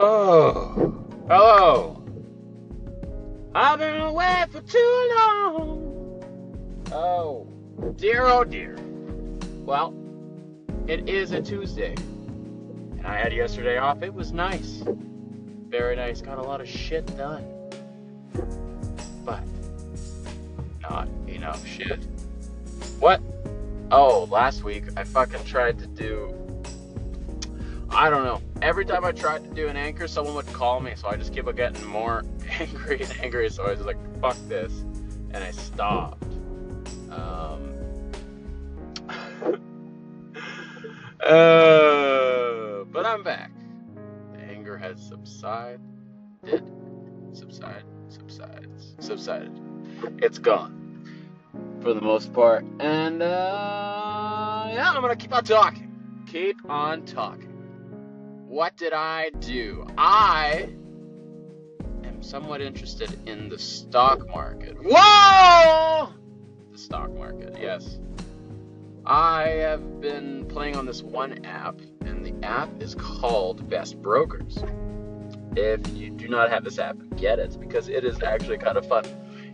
Oh, hello. I've been away for too long. Oh, dear, oh dear. Well, it is a Tuesday. And I had yesterday off. It was nice. Very nice. Got a lot of shit done. But, not enough shit. What? Oh, last week I fucking tried to do. I don't know. Every time I tried to do an anchor, someone would call me, so I just keep on getting more angry and angry. So I was like, "Fuck this," and I stopped. Um, uh, but I'm back. The anger has subsided. Subside. Subsides. Subsided. It's gone for the most part. And uh, yeah, I'm gonna keep on talking. Keep on talking. What did I do? I am somewhat interested in the stock market. Whoa! The stock market, yes. I have been playing on this one app, and the app is called Best Brokers. If you do not have this app, get it because it is actually kind of fun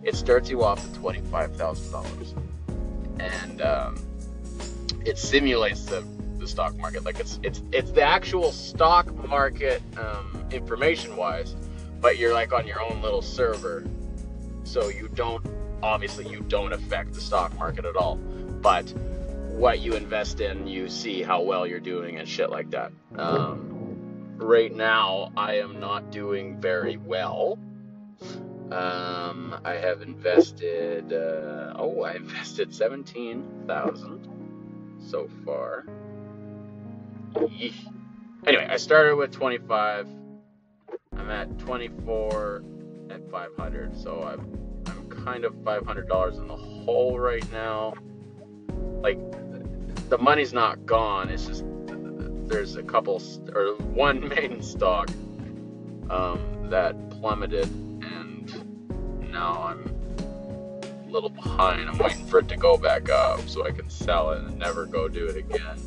it starts you off at twenty five thousand dollars, and um, it simulates the, the stock market. Like it's it's it's the actual stock market um, information wise, but you're like on your own little server, so you don't obviously you don't affect the stock market at all, but what you invest in, you see how well you're doing and shit like that. Um, right now, I am not doing very well um, I have invested. Uh, oh, I invested seventeen thousand so far. Anyway, I started with twenty-five. I'm at twenty-four at five hundred, so I'm I'm kind of five hundred dollars in the hole right now. Like the money's not gone. It's just there's a couple or one main stock um, that plummeted and now I'm a little behind. I'm waiting for it to go back up so I can sell it and never go do it again.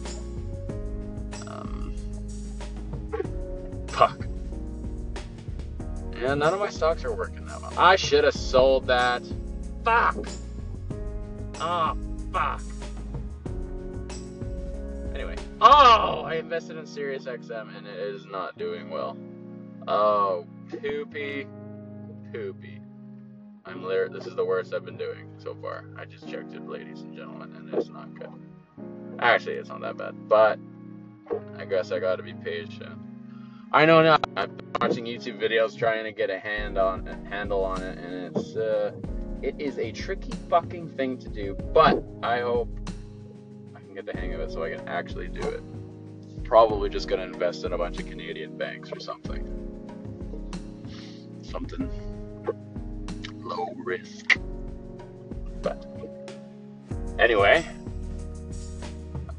And none of my stocks are working that well. I should have sold that. Fuck. Oh, fuck. Anyway. Oh, I invested in SiriusXM and it is not doing well. Oh, poopy. Poopy. I'm there. This is the worst I've been doing so far. I just checked it, ladies and gentlemen, and it's not good. Actually, it's not that bad, but I guess I gotta be patient. I know now. I've been watching YouTube videos trying to get a hand on a handle on it, and it's uh, it is a tricky fucking thing to do. But I hope I can get the hang of it so I can actually do it. Probably just gonna invest in a bunch of Canadian banks or something. Something low risk. But anyway,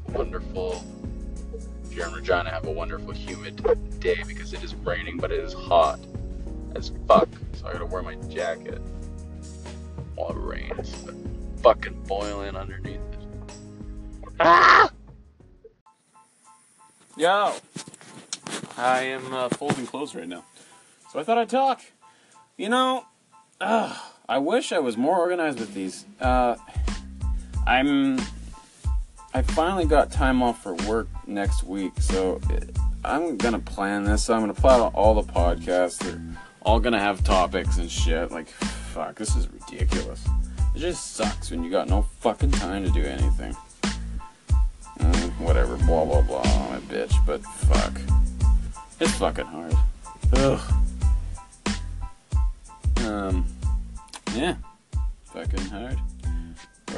wonderful. Here in Regina, have a wonderful humid day because it is raining, but it is hot as fuck. So I gotta wear my jacket while it rains. But fucking boiling underneath it. Ah! Yo! I am uh, folding clothes right now. So I thought I'd talk. You know, uh, I wish I was more organized with these. Uh, I'm. I finally got time off for work next week, so I'm gonna plan this. I'm gonna plan all the podcasts. They're all gonna have topics and shit. Like, fuck, this is ridiculous. It just sucks when you got no fucking time to do anything. Mm, whatever, blah blah blah. I'm a bitch, but fuck, it's fucking hard. Ugh. Um, yeah, fucking hard.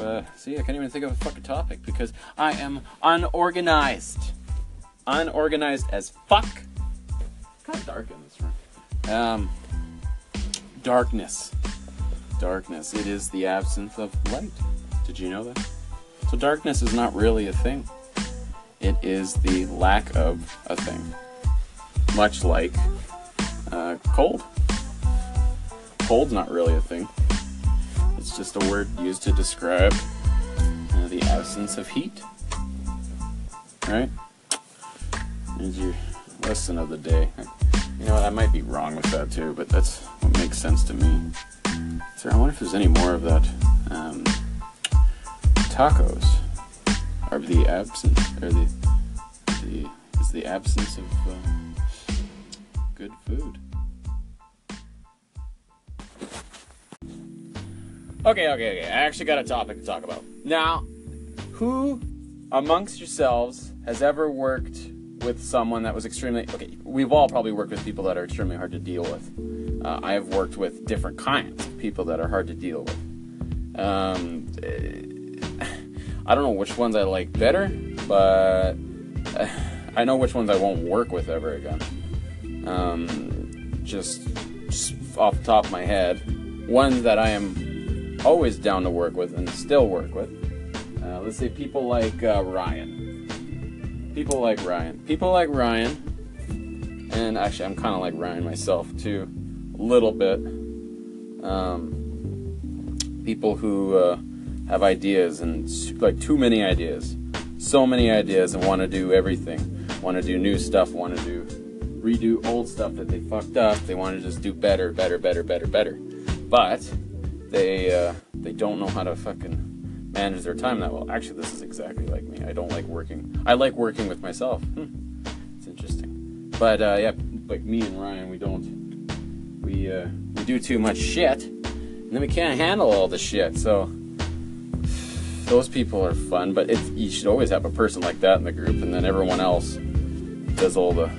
Uh, see, I can't even think of a fucking topic because I am unorganized. Unorganized as fuck. It's kind of dark in this room. Um, darkness. Darkness. It is the absence of light. Did you know that? So darkness is not really a thing. It is the lack of a thing. Much like uh, cold cold's not really a thing. It's just a word used to describe uh, the absence of heat. Right? Lesson of the day. You know, I might be wrong with that too, but that's what makes sense to me. So I wonder if there's any more of that. Um, tacos are the absence, or the, the is the absence of uh, good food. Okay, okay, okay. I actually got a topic to talk about. Now, who amongst yourselves has ever worked with someone that was extremely okay? We've all probably worked with people that are extremely hard to deal with. Uh, I have worked with different kinds of people that are hard to deal with. Um, I don't know which ones I like better, but I know which ones I won't work with ever again. Um, just, just off the top of my head, ones that I am always down to work with and still work with. Uh, let's say people like uh, Ryan. People like Ryan. People like Ryan. And actually, I'm kind of like Ryan myself too, a little bit. Um, people who uh, have ideas and like too many ideas, so many ideas, and want to do everything. Want to do new stuff. Want to do redo old stuff that they fucked up. They want to just do better, better, better, better, better. But they uh, they don't know how to fucking manage their time that well. Actually, this is exactly like me. I don't like working. I like working with myself. Hmm. It's interesting. But uh, yeah, like me and Ryan, we don't. We uh, we do too much shit, and then we can't handle all the shit. So those people are fun. But you should always have a person like that in the group, and then everyone else does all the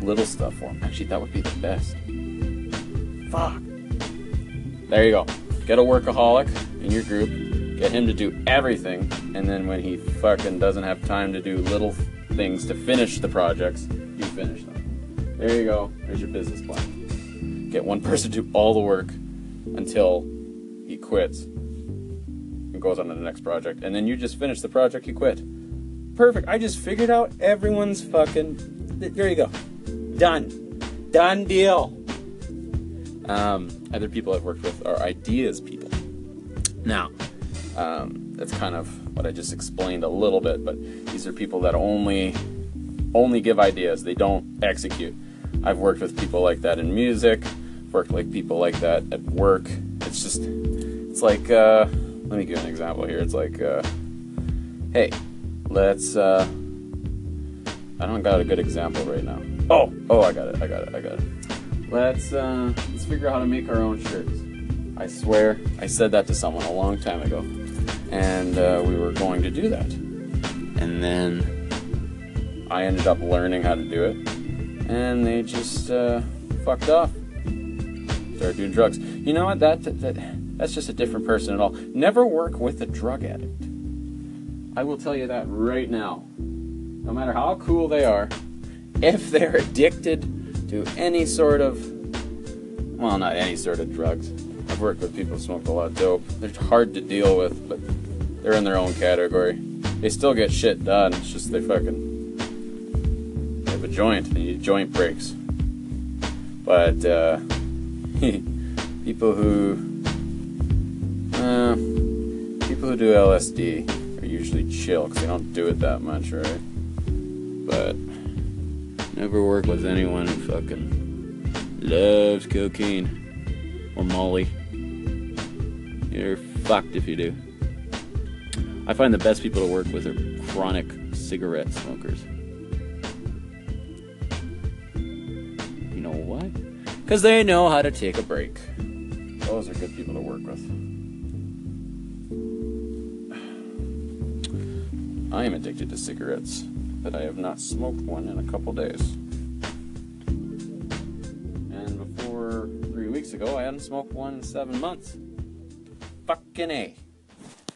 little stuff for them. Actually, that would be the best. Fuck. There you go. Get a workaholic in your group. Get him to do everything, and then when he fucking doesn't have time to do little things to finish the projects, you finish them. There you go. There's your business plan. Get one person to do all the work until he quits and goes on to the next project, and then you just finish the project you quit. Perfect. I just figured out everyone's fucking. There you go. Done. Done deal. Um, other people I've worked with are ideas people. Now, um, that's kind of what I just explained a little bit, but these are people that only only give ideas. They don't execute. I've worked with people like that in music. Worked like people like that at work. It's just, it's like, uh, let me give an example here. It's like, uh, hey, let's. Uh, I don't got a good example right now. Oh, oh, I got it. I got it. I got it. Let's uh, let's figure out how to make our own shirts. I swear, I said that to someone a long time ago, and uh, we were going to do that. And then I ended up learning how to do it, and they just uh, fucked off. Started doing drugs. You know what? That, that that that's just a different person at all. Never work with a drug addict. I will tell you that right now. No matter how cool they are, if they're addicted to any sort of, well, not any sort of drugs. I've worked with people who smoke a lot of dope. They're hard to deal with, but they're in their own category. They still get shit done. It's just they fucking they have a joint. They need joint breaks. But uh, people who uh, people who do LSD are usually chill because they don't do it that much, right? But never work with anyone who fucking loves cocaine or Molly. You're fucked if you do. I find the best people to work with are chronic cigarette smokers. You know why? Because they know how to take a break. Those are good people to work with. I am addicted to cigarettes, but I have not smoked one in a couple days. And before three weeks ago, I hadn't smoked one in seven months. A.